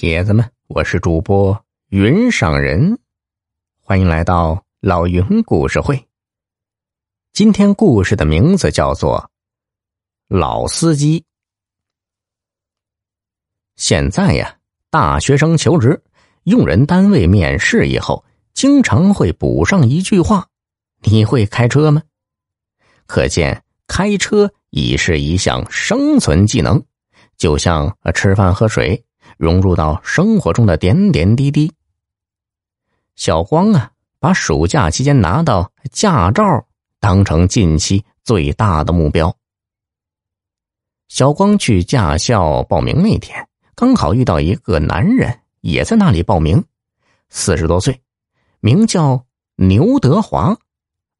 铁子们，我是主播云上人，欢迎来到老云故事会。今天故事的名字叫做《老司机》。现在呀，大学生求职，用人单位面试以后，经常会补上一句话：“你会开车吗？”可见，开车已是一项生存技能，就像吃饭喝水。融入到生活中的点点滴滴。小光啊，把暑假期间拿到驾照当成近期最大的目标。小光去驾校报名那天，刚好遇到一个男人也在那里报名，四十多岁，名叫牛德华。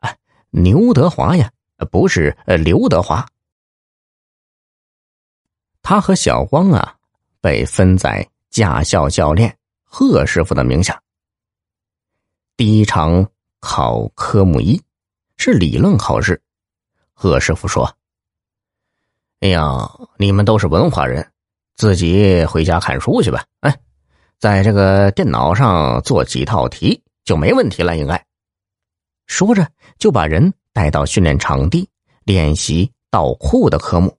啊，牛德华呀，不是刘德华。他和小光啊。被分在驾校教练贺师傅的名下。第一场考科目一是理论考试，贺师傅说：“哎呀，你们都是文化人，自己回家看书去吧。哎，在这个电脑上做几套题就没问题了，应该。”说着就把人带到训练场地练习倒库的科目。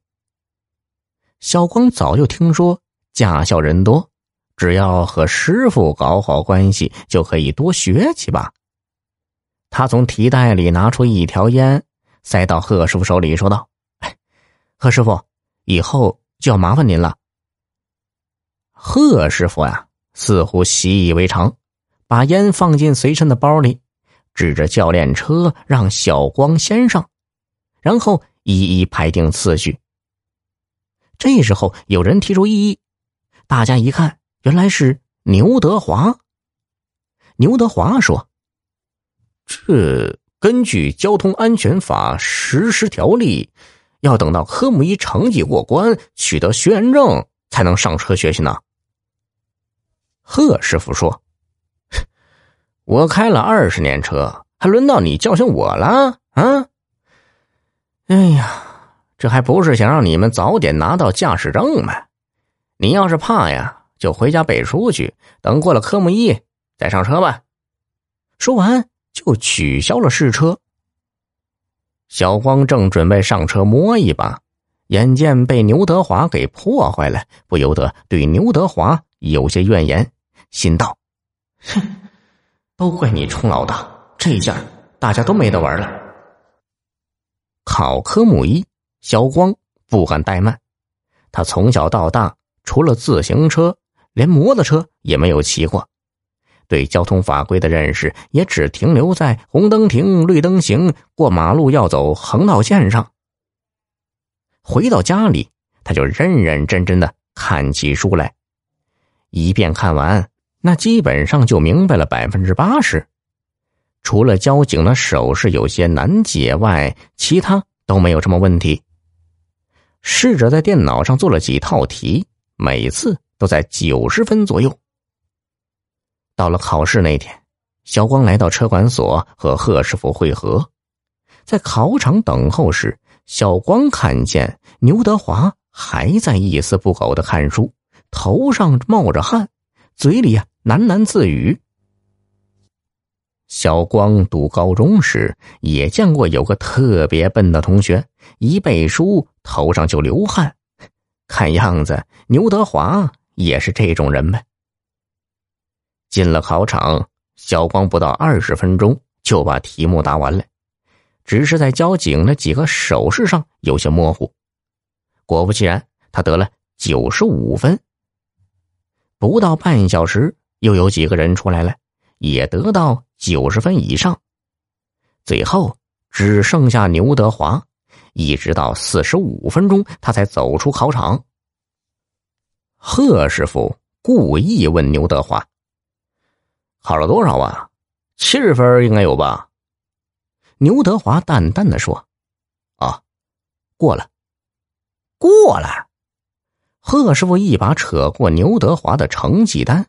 小光早就听说。驾校人多，只要和师傅搞好关系，就可以多学几把。他从提袋里拿出一条烟，塞到贺师傅手里，说道：“贺师傅，以后就要麻烦您了。”贺师傅呀，似乎习以为常，把烟放进随身的包里，指着教练车让小光先上，然后一一排定次序。这时候，有人提出异议。大家一看，原来是牛德华。牛德华说：“这根据交通安全法实施条例，要等到科目一成绩过关，取得学员证，才能上车学习呢。”贺师傅说：“我开了二十年车，还轮到你教训我了啊？哎呀，这还不是想让你们早点拿到驾驶证吗？”你要是怕呀，就回家背书去，等过了科目一再上车吧。说完就取消了试车。小光正准备上车摸一把，眼见被牛德华给破坏了，不由得对牛德华有些怨言，心道：“哼，都怪你冲老大，这一下大家都没得玩了。”考科目一，小光不敢怠慢，他从小到大。除了自行车，连摩托车也没有骑过，对交通法规的认识也只停留在红灯停、绿灯行、过马路要走横道线上。回到家里，他就认认真真的看起书来，一遍看完，那基本上就明白了百分之八十，除了交警的手势有些难解外，其他都没有什么问题。试着在电脑上做了几套题。每次都在九十分左右。到了考试那天，小光来到车管所和贺师傅会合。在考场等候时，小光看见牛德华还在一丝不苟的看书，头上冒着汗，嘴里呀喃喃自语。小光读高中时也见过有个特别笨的同学，一背书头上就流汗。看样子，牛德华也是这种人呗。进了考场，小光不到二十分钟就把题目答完了，只是在交警的几个手势上有些模糊。果不其然，他得了九十五分。不到半小时，又有几个人出来了，也得到九十分以上。最后只剩下牛德华。一直到四十五分钟，他才走出考场。贺师傅故意问牛德华：“考了多少啊？七十分应该有吧？”牛德华淡淡的说：“啊，过了，过了。”贺师傅一把扯过牛德华的成绩单，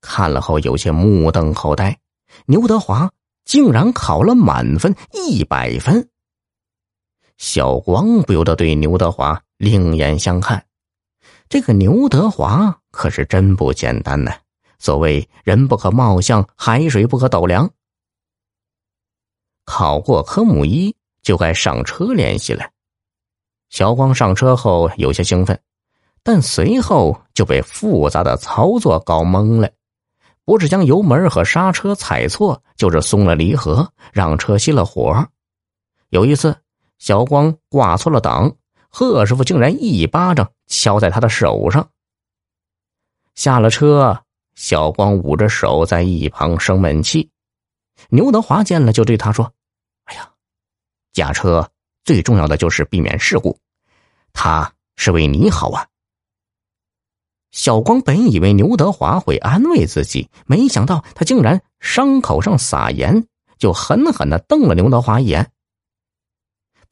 看了后有些目瞪口呆。牛德华竟然考了满分，一百分。小光不由得对牛德华另眼相看，这个牛德华可是真不简单呢。所谓“人不可貌相，海水不可斗量”。考过科目一就该上车练习了。小光上车后有些兴奋，但随后就被复杂的操作搞懵了。不是将油门和刹车踩错，就是松了离合，让车熄了火。有一次，小光挂错了档，贺师傅竟然一巴掌敲在他的手上。下了车，小光捂着手在一旁生闷气。牛德华见了，就对他说：“哎呀，驾车最重要的就是避免事故，他是为你好啊。”小光本以为牛德华会安慰自己，没想到他竟然伤口上撒盐，就狠狠的瞪了牛德华一眼。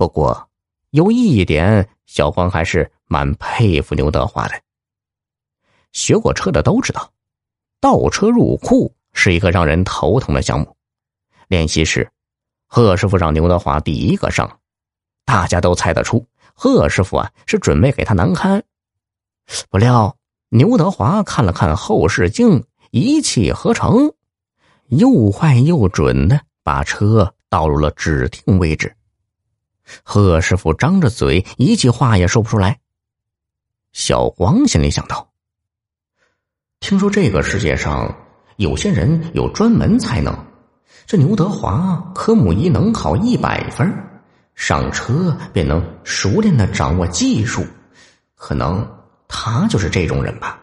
不过，有一点，小光还是蛮佩服牛德华的。学过车的都知道，倒车入库是一个让人头疼的项目。练习时，贺师傅让牛德华第一个上，大家都猜得出，贺师傅啊是准备给他难堪。不料。牛德华看了看后视镜，一气呵成，又快又准的把车倒入了指定位置。贺师傅张着嘴，一句话也说不出来。小光心里想到：听说这个世界上有些人有专门才能，这牛德华科目一能考一百分，上车便能熟练的掌握技术，可能。他就是这种人吧。